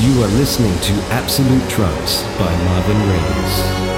You are listening to Absolute Trance by Marvin Reyes.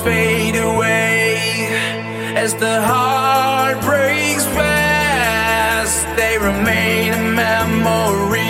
fade away as the heart breaks past, they remain a memory.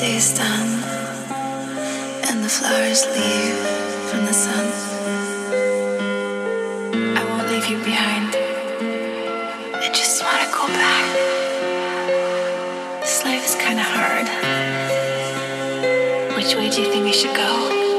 Day is done and the flowers leave from the sun, I won't leave you behind. I just want to go back. This life is kind of hard. Which way do you think we should go?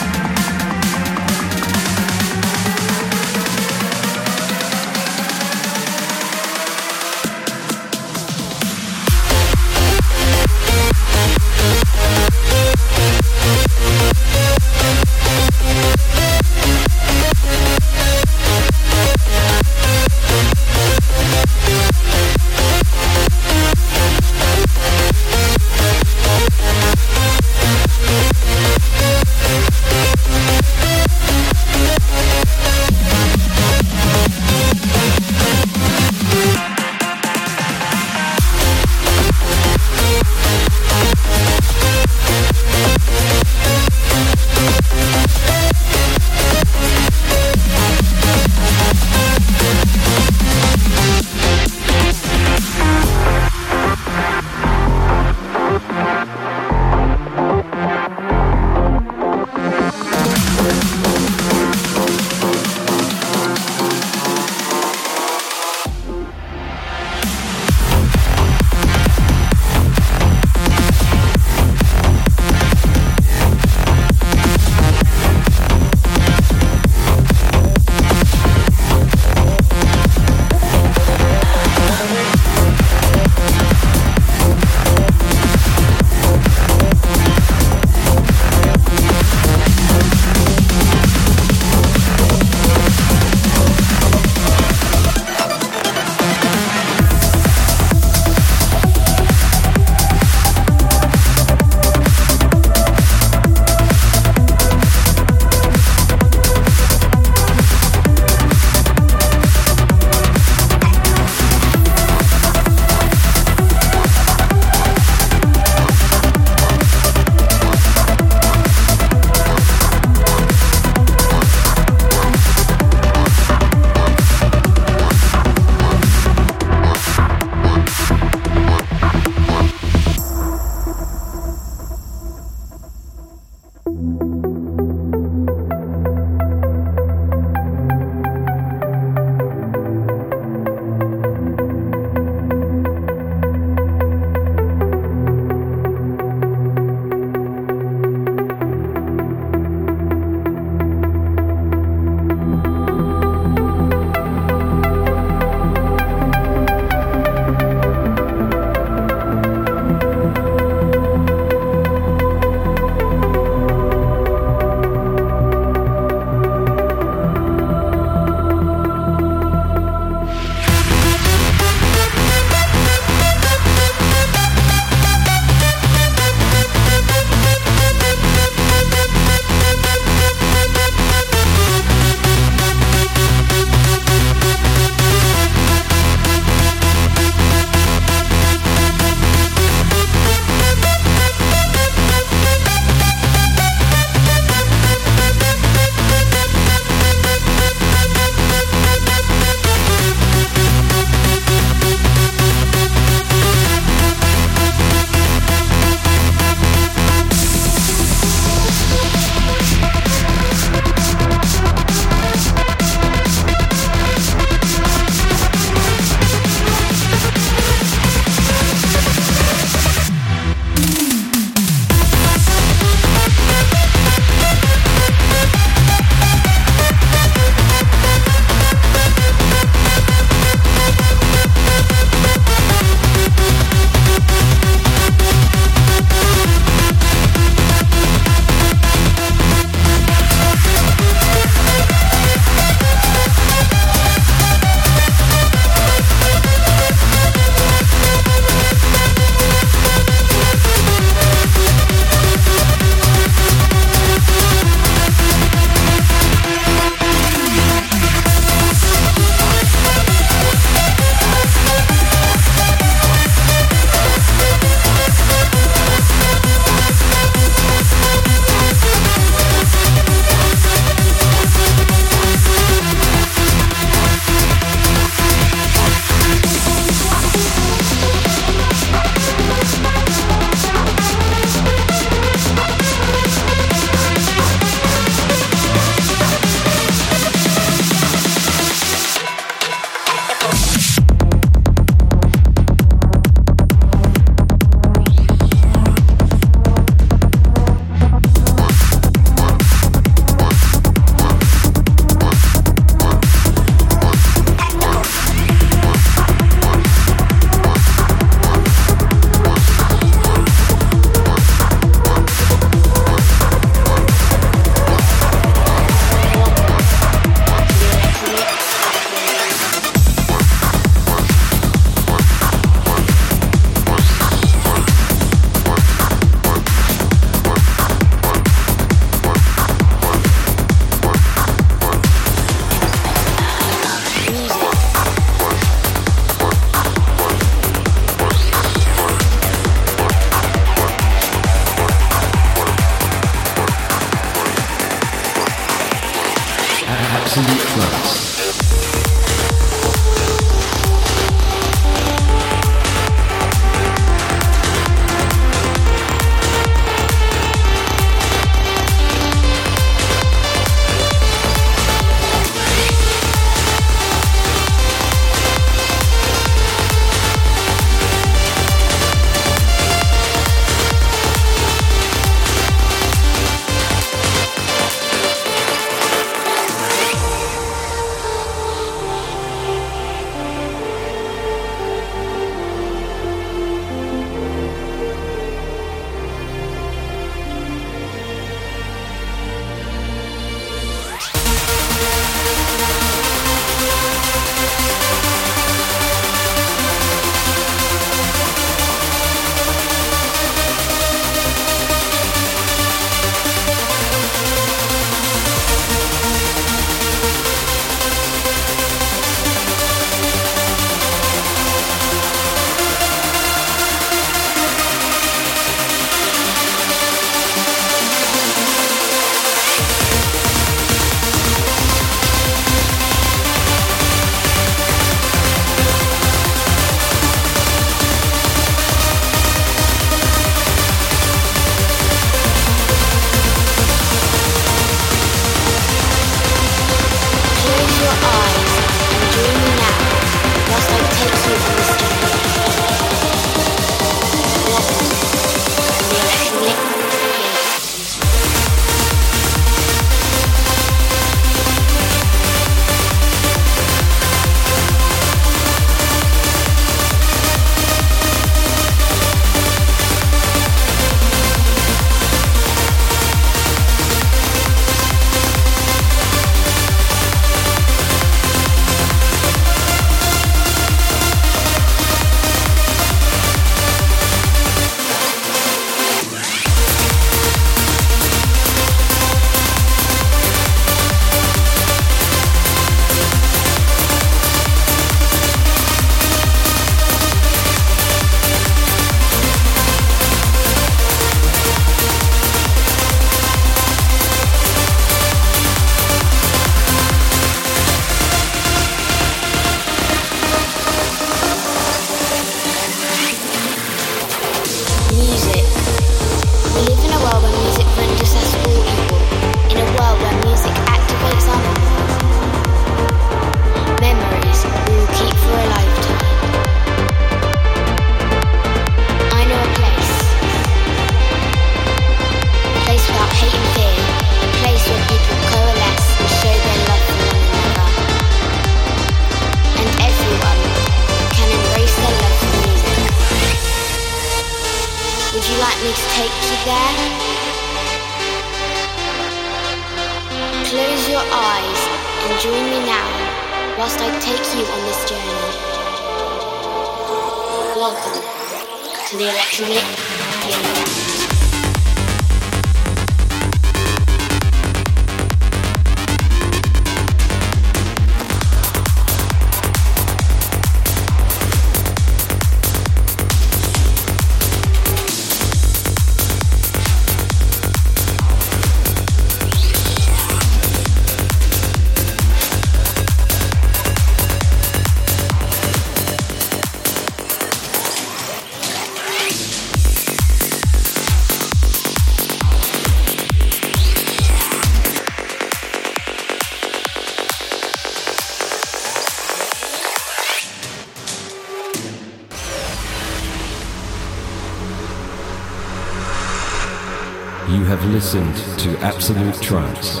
Listened to Absolute Trance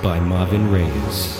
by Marvin Reyes.